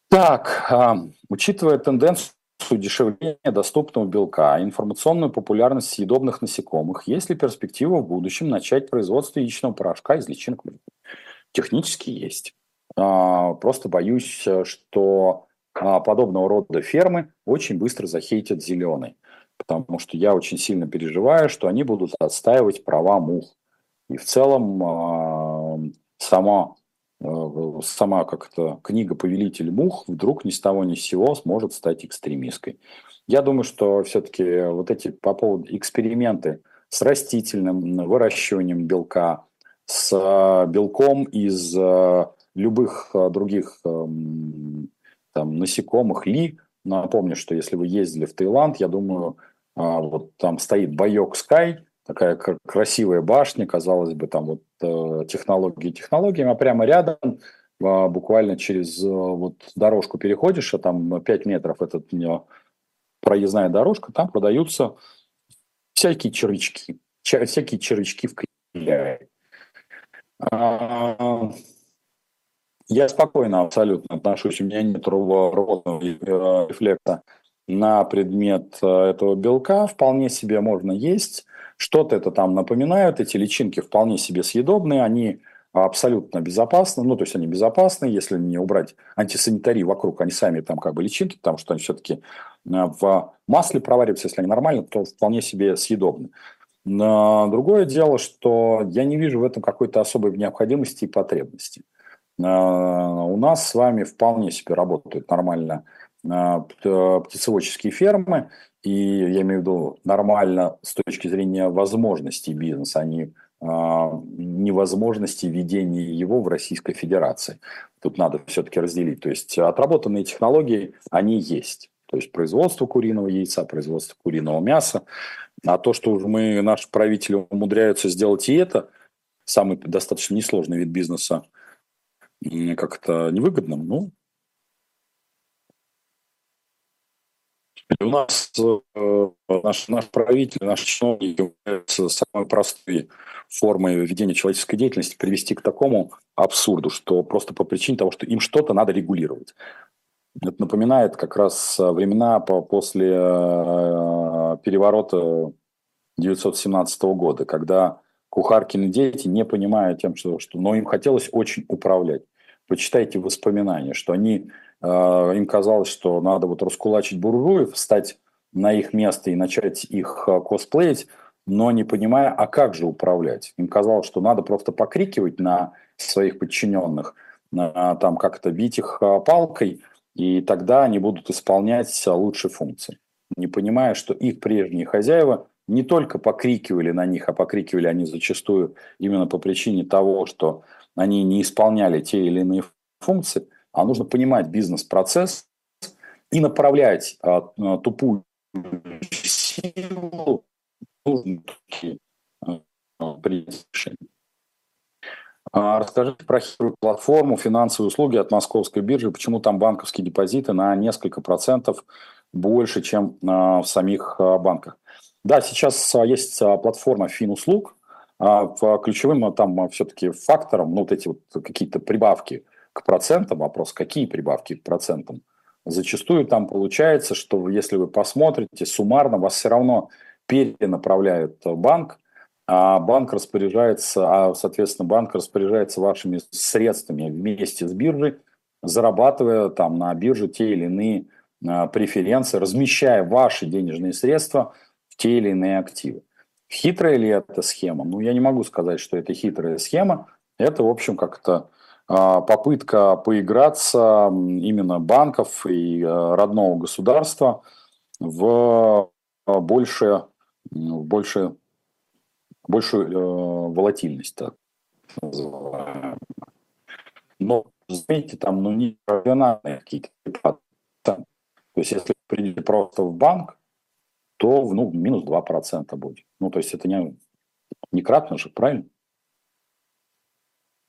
Так, а, учитывая тенденцию удешевления доступного белка, информационную популярность съедобных насекомых, есть ли перспектива в будущем начать производство яичного порошка из личинок? Технически есть. А, просто боюсь, что а, подобного рода фермы очень быстро захейтят зеленый. Потому что я очень сильно переживаю, что они будут отстаивать права мух. И в целом а, сама, э, сама как-то книга «Повелитель мух» вдруг ни с того ни с сего сможет стать экстремистской. Я думаю, что все-таки вот эти по поводу эксперименты с растительным выращиванием белка, с белком из любых а, других там, насекомых ли. Напомню, что если вы ездили в Таиланд, я думаю, вот там стоит Байок Скай, такая красивая башня, казалось бы, там вот э, технологии технологиями, а прямо рядом а, буквально через э, вот дорожку переходишь, а там 5 метров этот проездная дорожка, там продаются всякие червячки, всякие червячки в кляре. Я спокойно абсолютно отношусь, у меня нет ровного э, рефлекта на предмет э, этого белка, вполне себе можно есть. Что-то это там напоминают, эти личинки вполне себе съедобные, они абсолютно безопасны, ну, то есть они безопасны, если не убрать антисанитарию вокруг, они сами там как бы личинки, потому что они все-таки э, в масле провариваются, если они нормально, то вполне себе съедобны. Но другое дело, что я не вижу в этом какой-то особой необходимости и потребности. А, у нас с вами вполне себе работают нормально а, птицеводческие фермы, и я имею в виду нормально с точки зрения возможностей бизнеса, а не невозможности ведения его в Российской Федерации. Тут надо все-таки разделить. То есть отработанные технологии, они есть. То есть производство куриного яйца, производство куриного мяса. А то, что мы, наши правители умудряются сделать и это, самый достаточно несложный вид бизнеса, как-то невыгодным, ну, у нас э, наш, наш правитель, наш чиновник является самой простой формой ведения человеческой деятельности привести к такому абсурду, что просто по причине того, что им что-то надо регулировать. Это напоминает как раз времена по, после э, переворота 1917 года, когда кухаркины дети, не понимая тем, что, что но им хотелось очень управлять почитайте воспоминания, что они, им казалось, что надо вот раскулачить буржуев, встать на их место и начать их э, косплеить, но не понимая, а как же управлять. Им казалось, что надо просто покрикивать на своих подчиненных, там как-то бить их э, палкой, и тогда они будут исполнять лучшие функции. Не понимая, что их прежние хозяева не только покрикивали на них, а покрикивали они зачастую именно по причине того, что они не исполняли те или иные функции, а нужно понимать бизнес-процесс и направлять а, а тупую силу а. А, расскажите про хитрую платформу финансовые услуги от московской биржи. Почему там банковские депозиты на несколько процентов больше, чем в самих банках? Да, сейчас есть платформа финуслуг, а, ключевым там все-таки фактором, ну, вот эти вот какие-то прибавки к процентам, вопрос, какие прибавки к процентам, зачастую там получается, что если вы посмотрите, суммарно вас все равно перенаправляют банк, а банк распоряжается, а, соответственно, банк распоряжается вашими средствами вместе с биржей, зарабатывая там на бирже те или иные а, преференции, размещая ваши денежные средства в те или иные активы. Хитрая ли эта схема? Ну, я не могу сказать, что это хитрая схема. Это, в общем, как-то попытка поиграться именно банков и а, родного государства в больше, в больше, большую э, волатильность, так. Но, заметьте, там ну, не рациональные какие-то то есть, если придете просто в банк, то ну, минус 2% будет. Ну, то есть, это не, не кратно же, правильно?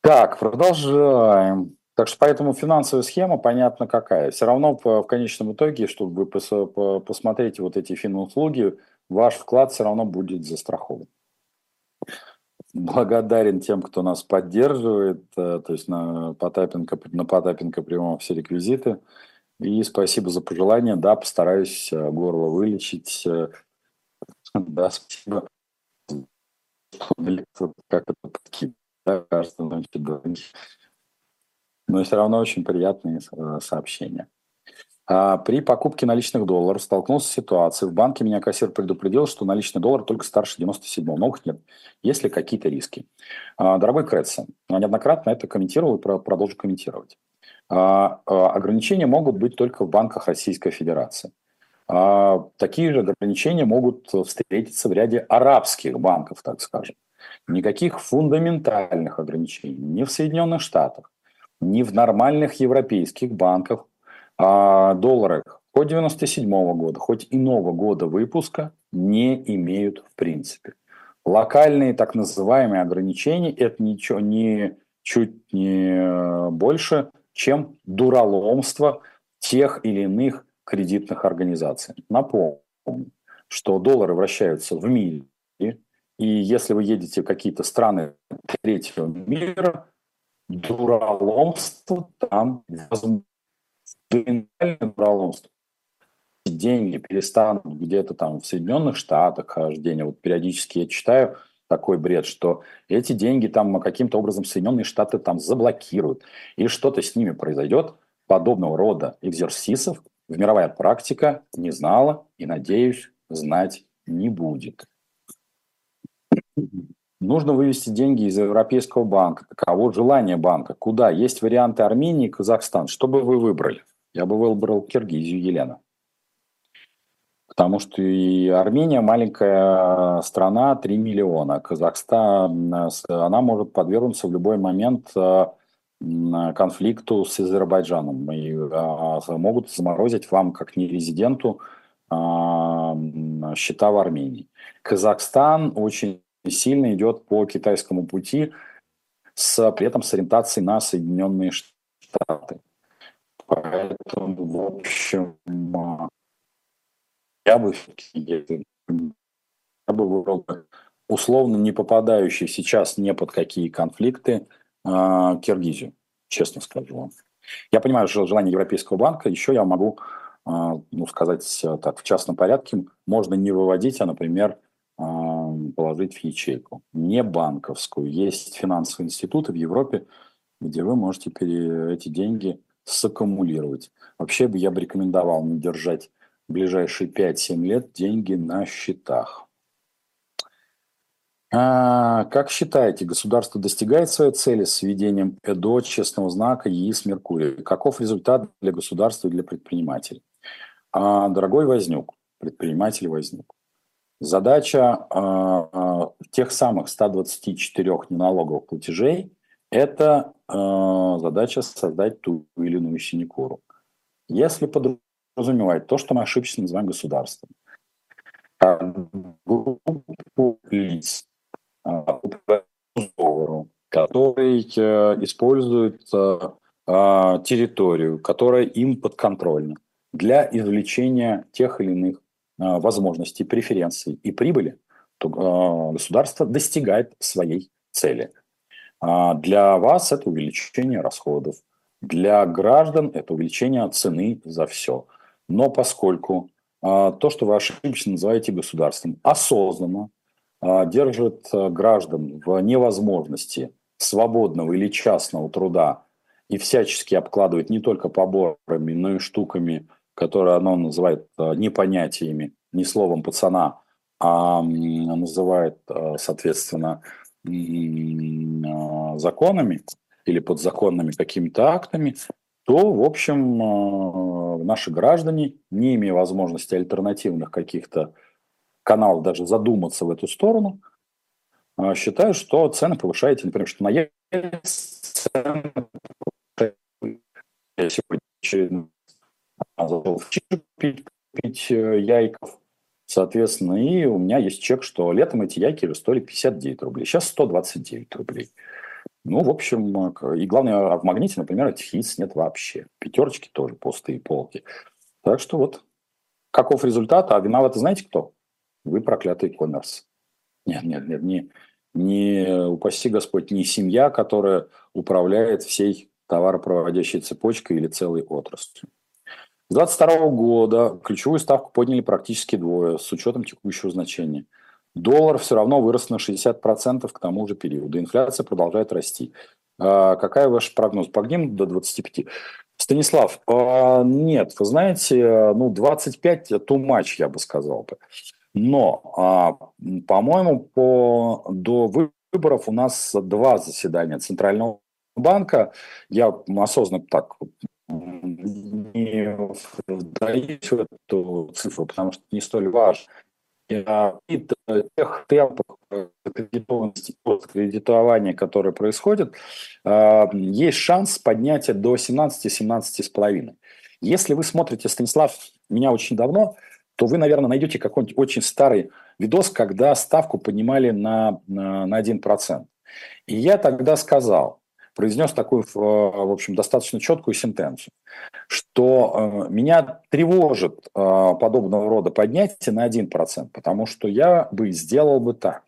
Так, продолжаем. Так что поэтому финансовая схема понятно какая. Все равно в, в конечном итоге, чтобы вы пос, по, посмотрите вот эти финуслуги, ваш вклад все равно будет застрахован. Благодарен тем, кто нас поддерживает, э, то есть на Потапенко, на Потапенко прямом все реквизиты. И спасибо за пожелание. Да, постараюсь э, горло вылечить. Э, да, спасибо. Как это подкидывать, да, каждую ночь Но все равно очень приятные э, сообщения. А при покупке наличных долларов столкнулся с ситуацией. В банке меня кассир предупредил, что наличный доллар только старше 97 Новых нет. Есть ли какие-то риски? А, дорогой Кретсон, неоднократно это комментировал и продолжу комментировать. А, ограничения могут быть только в банках Российской Федерации. Такие же ограничения могут встретиться в ряде арабских банков, так скажем. Никаких фундаментальных ограничений ни в Соединенных Штатах, ни в нормальных европейских банках доллары хоть 97 года, хоть иного года выпуска не имеют в принципе. Локальные так называемые ограничения – это ничего не чуть не больше чем дураломство тех или иных кредитных организаций. Напомню, что доллары вращаются в мире, и если вы едете в какие-то страны третьего мира, дураломство там возможно. Дураломство. Деньги перестанут где-то там в Соединенных Штатах хождение. Вот периодически я читаю такой бред, что эти деньги там каким-то образом Соединенные Штаты там заблокируют, или что-то с ними произойдет, подобного рода экзерсисов в мировая практика не знала и, надеюсь, знать не будет. Нужно вывести деньги из Европейского банка. Таково желание банка. Куда? Есть варианты Армении и Казахстан. Что бы вы выбрали? Я бы выбрал Киргизию, Елена. Потому что и Армения маленькая страна, 3 миллиона. Казахстан, она может подвергнуться в любой момент э, конфликту с Азербайджаном. И а, могут заморозить вам, как нерезиденту, а, счета в Армении. Казахстан очень сильно идет по китайскому пути, с, при этом с ориентацией на Соединенные Штаты. Поэтому, в общем, я бы я бы выбрал условно не попадающий сейчас ни под какие конфликты э, Киргизию, честно скажу вам. Я понимаю что желание Европейского банка, еще я могу, э, ну, сказать так, в частном порядке, можно не выводить, а, например, э, положить в ячейку. Не банковскую. Есть финансовые институты в Европе, где вы можете эти деньги саккумулировать. Вообще бы я бы рекомендовал не держать ближайшие 5-7 лет деньги на счетах. А, как считаете, государство достигает своей цели с введением ЭДО, честного знака, ЕИС, Меркурия? Каков результат для государства и для предпринимателей? А, дорогой Вознюк, предприниматель Вознюк, задача а, тех самых 124 неналоговых платежей – это а, задача создать ту или иную синекуру. Если по подразумевает то, что мы ошибочно называем государством. Группу лиц, а, который э, использует э, территорию, которая им подконтрольна для извлечения тех или иных возможностей, преференций и прибыли то государство достигает своей цели. Для вас это увеличение расходов, для граждан это увеличение цены за все. Но поскольку то, что вы ошибочно называете государством, осознанно держит граждан в невозможности свободного или частного труда и всячески обкладывает не только поборами, но и штуками, которые оно называет не понятиями, не словом пацана, а называет, соответственно, законами или подзаконными какими-то актами, то, в общем, наши граждане, не имея возможности альтернативных каких-то каналов даже задуматься в эту сторону, считают, что цены повышаете, например, что на цены я сегодня зашел в пить, пить э, яйков, соответственно, и у меня есть чек, что летом эти яйки стоили 59 рублей, сейчас 129 рублей. Ну, в общем, и главное, а в магните, например, этих яиц нет вообще. Пятерочки тоже пустые полки. Так что вот, каков результат? А виноваты знаете кто? Вы проклятый коммерс. Нет, нет, нет, не, не, упаси Господь, не семья, которая управляет всей товаропроводящей цепочкой или целой отраслью. С 2022 года ключевую ставку подняли практически двое с учетом текущего значения. Доллар все равно вырос на 60% к тому же периоду. Инфляция продолжает расти. А какая ваш прогноз? Погнем до 25? Станислав, а, нет, вы знаете, ну 25 too much, я бы сказал бы. Но, а, по-моему, по, до выборов у нас два заседания Центрального банка. Я осознанно так не вдаюсь в эту цифру, потому что не столь важно. И тех темпов кредитованности, кредитования, которые происходят, а, есть шанс поднятия до 17-17,5. Если вы смотрите, Станислав, меня очень давно, то вы, наверное, найдете какой-нибудь очень старый видос, когда ставку поднимали на, на, на 1%. И я тогда сказал, произнес такую, э, в общем, достаточно четкую сентенцию, что э, меня тревожит э, подобного рода поднятие на 1%, потому что я бы сделал бы так.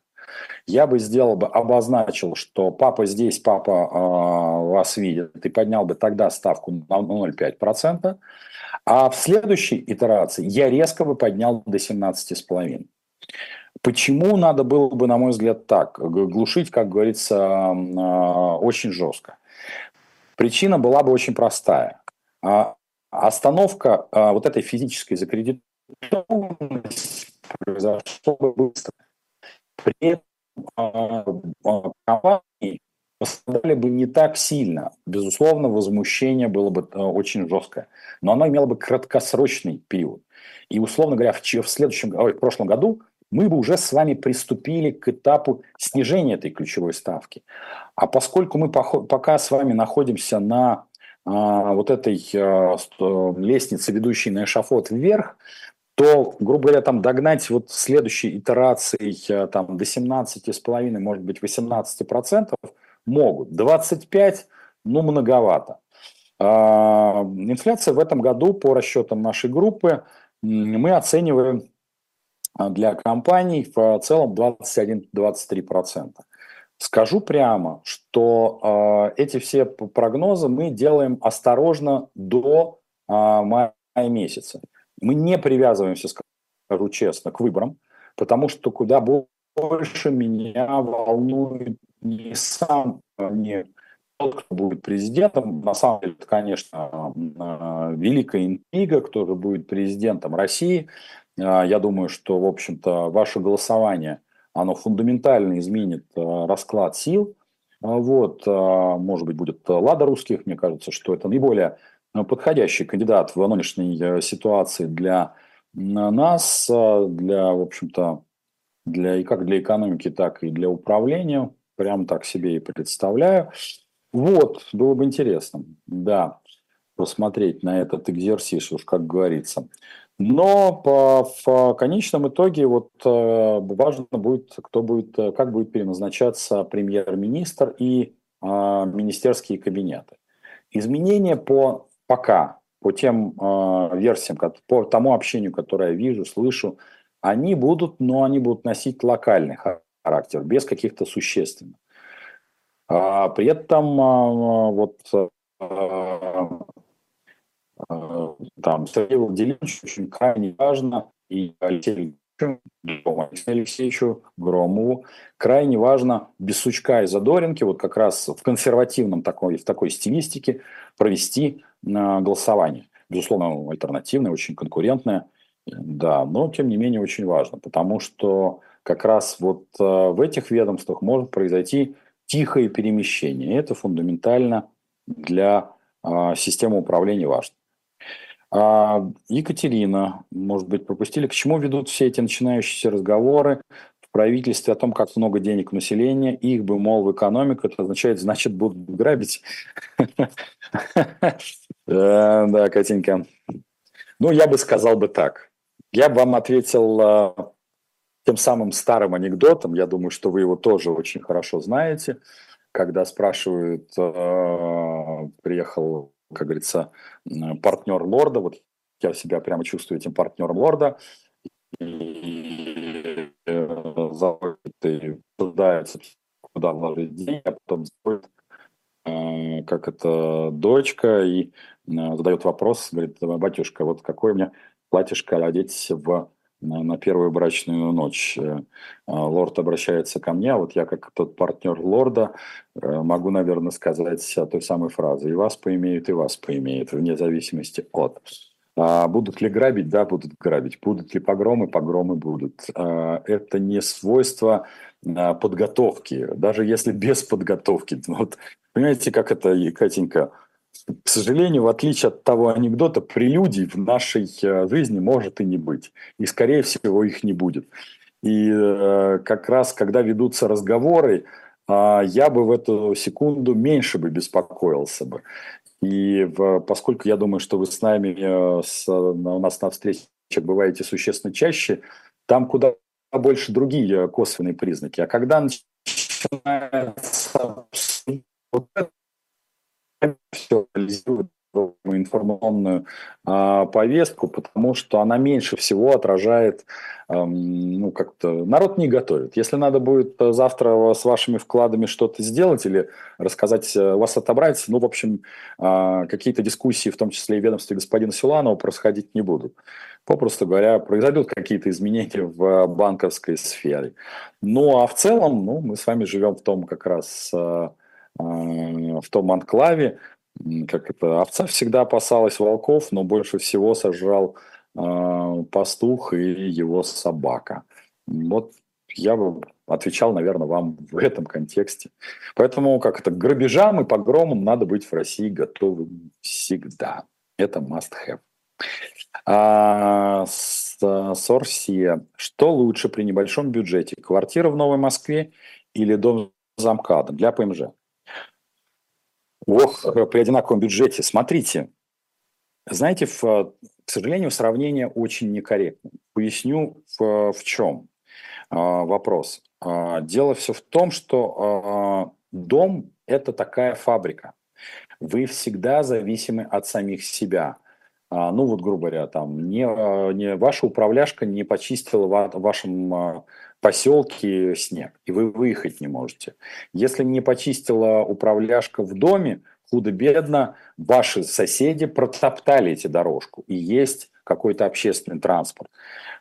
Я бы сделал бы, обозначил, что папа здесь, папа вас видит, и поднял бы тогда ставку на 0,5%, а в следующей итерации я резко бы поднял до 17,5%. Почему надо было бы, на мой взгляд, так, глушить, как говорится, а, очень жестко? Причина была бы очень простая. А, остановка а, вот этой физической закредитованности произошла бы быстро. При этом компании пострадали бы не так сильно. Безусловно, возмущение было бы очень жесткое. Но оно имело бы краткосрочный период. И, условно говоря, в, следующем, ой, в прошлом году мы бы уже с вами приступили к этапу снижения этой ключевой ставки. А поскольку мы пока с вами находимся на а, вот этой а, лестнице, ведущей на эшафот вверх, то, грубо говоря, там догнать вот следующей итерацией а, там, до 17,5, может быть, 18% могут. 25, ну, многовато. Инфляция в этом году, по расчетам нашей группы, мы оцениваем для компаний в целом 21-23%. Скажу прямо, что э, эти все прогнозы мы делаем осторожно до мая месяца. Мы не привязываемся, скажу честно, к выборам, потому что куда больше меня волнует не сам, не тот, кто будет президентом. На самом деле, это, конечно, великая интрига, кто же будет президентом России. А, я думаю, что, в общем-то, ваше голосование, оно фундаментально изменит а, расклад сил. А, вот, может быть, будет Лада русских. Мне кажется, что это наиболее подходящий кандидат в нынешней ситуации для нас, для, в общем-то, для, и как для экономики, так и для управления. Прям так себе и представляю. Вот, было бы интересно, да, посмотреть на этот экзерсис, уж как говорится. Но по, в конечном итоге вот э, важно будет, кто будет, э, как будет переназначаться премьер-министр и э, министерские кабинеты. Изменения по пока, по тем э, версиям, по тому общению, которое я вижу, слышу, они будут, но они будут носить локальный характер, без каких-то существенных. А при этом а, вот а, а, там Сергею Владимировичу очень крайне важно, и Алексею Алексеевичу Громову крайне важно без сучка и задоринки, вот как раз в консервативном такой, в такой стилистике провести голосование. Безусловно, альтернативное, очень конкурентное, да, но тем не менее очень важно, потому что как раз вот в этих ведомствах может произойти тихое перемещение. И это фундаментально для системы управления важно. А, Екатерина, может быть, пропустили, к чему ведут все эти начинающиеся разговоры в правительстве о том, как много денег у населения, их бы, мол, в экономику, это означает, значит, будут грабить. Да, Катенька. Ну, я бы сказал бы так. Я бы вам ответил а, тем самым старым анекдотом, я думаю, что вы его тоже очень хорошо знаете, когда спрашивают, э, приехал, как говорится, партнер лорда, вот я себя прямо чувствую этим партнером лорда, и э, заводит обсуждается, куда вложить деньги, а потом заходит, э, как это дочка, и задает вопрос, говорит, батюшка, вот какое мне платьишко одеть в на, первую брачную ночь. Э, а, лорд обращается ко мне, а вот я как тот партнер лорда э, могу, наверное, сказать той самой фразы. И вас поимеют, и вас поимеют, вне зависимости от. А будут ли грабить? Да, будут грабить. Будут ли погромы? Погромы будут. Это не свойство подготовки, даже если без подготовки. Вот, понимаете, как это, Катенька, к сожалению, в отличие от того анекдота, прелюдий в нашей э, жизни может и не быть. И, скорее всего, их не будет. И э, как раз, когда ведутся разговоры, э, я бы в эту секунду меньше бы беспокоился бы. И в, поскольку я думаю, что вы с нами, э, с, у нас на встречах бываете существенно чаще, там куда больше другие косвенные признаки. А когда начинается вот это, все реализует информационную э, повестку, потому что она меньше всего отражает, э, ну, как-то... Народ не готовит. Если надо будет э, завтра с вашими вкладами что-то сделать или рассказать, э, вас отобрать, ну, в общем, э, какие-то дискуссии, в том числе и в ведомстве господина Силанова, происходить не будут. Попросту говоря, произойдут какие-то изменения в банковской сфере. Ну, а в целом, ну, мы с вами живем в том как раз... В том анклаве, как это, овца всегда опасалась волков, но больше всего сожрал э, пастух и его собака. Вот я бы отвечал, наверное, вам в этом контексте. Поэтому как это, грабежам и погромам надо быть в России готовым всегда. Это must have. А, Сорсия. Что лучше при небольшом бюджете? Квартира в Новой Москве или дом за МКАДом для ПМЖ? Ох, при одинаковом бюджете. Смотрите, знаете, в, к сожалению, сравнение очень некорректно. Поясню, в, в чем а, вопрос. А, дело все в том, что а, дом – это такая фабрика. Вы всегда зависимы от самих себя. А, ну вот, грубо говоря, там не, не ваша управляшка не почистила в вашем поселке снег, и вы выехать не можете. Если не почистила управляшка в доме, худо-бедно ваши соседи протоптали эти дорожку, и есть какой-то общественный транспорт.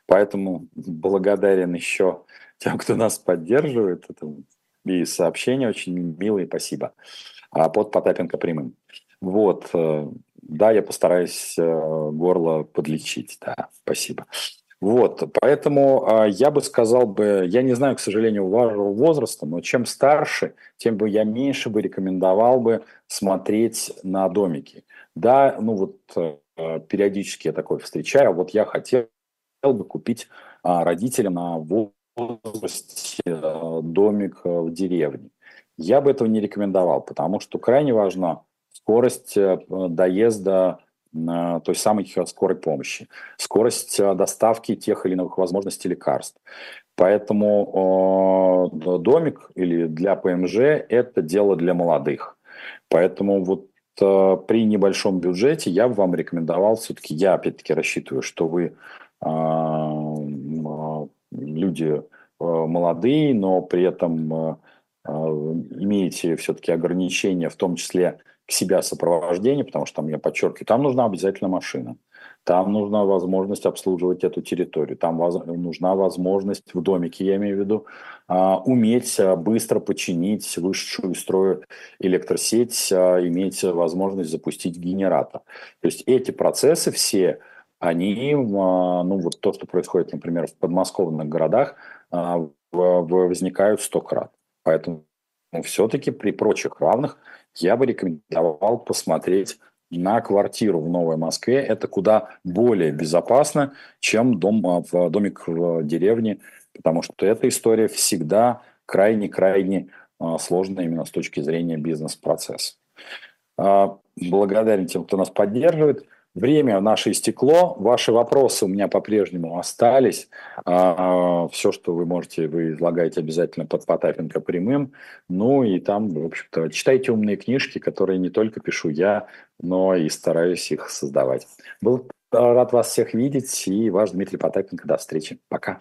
Поэтому благодарен еще тем, кто нас поддерживает. И сообщения очень милые, спасибо. А под Потапенко прямым. Вот, э, да, я постараюсь э, горло подлечить, да, спасибо. Вот, поэтому э, я бы сказал бы, я не знаю, к сожалению, вашего возраста, но чем старше, тем бы я меньше бы рекомендовал бы смотреть на домики. Да, ну вот э, периодически я такое встречаю, вот я хотел бы купить э, родителям на возрасте э, домик в деревне. Я бы этого не рекомендовал, потому что крайне важна скорость э, доезда той самой скорой помощи, скорость э, доставки тех или иных возможностей лекарств. Поэтому э, домик или для ПМЖ – это дело для молодых. Поэтому вот э, при небольшом бюджете я бы вам рекомендовал, все-таки я опять-таки рассчитываю, что вы э, люди молодые, но при этом имеете все-таки ограничения, в том числе к себя сопровождение, потому что там, я подчеркиваю, там нужна обязательно машина. Там нужна возможность обслуживать эту территорию. Там воз, нужна возможность в домике, я имею в виду, а, уметь а, быстро починить высшую строю электросеть, а, иметь возможность запустить генератор. То есть эти процессы все, они, ну вот то, что происходит, например, в подмосковных городах, возникают сто крат. Поэтому все-таки при прочих равных я бы рекомендовал посмотреть на квартиру в Новой Москве. Это куда более безопасно, чем дом, а, в домик в деревне, потому что эта история всегда крайне-крайне а, сложная именно с точки зрения бизнес-процесса. А, благодарен тем, кто нас поддерживает. Время наше истекло. Ваши вопросы у меня по-прежнему остались. А, все, что вы можете, вы излагаете обязательно под Потапенко прямым. Ну и там, в общем-то, читайте умные книжки, которые не только пишу я, но и стараюсь их создавать. Был рад вас всех видеть. И ваш Дмитрий Потапенко. До встречи. Пока.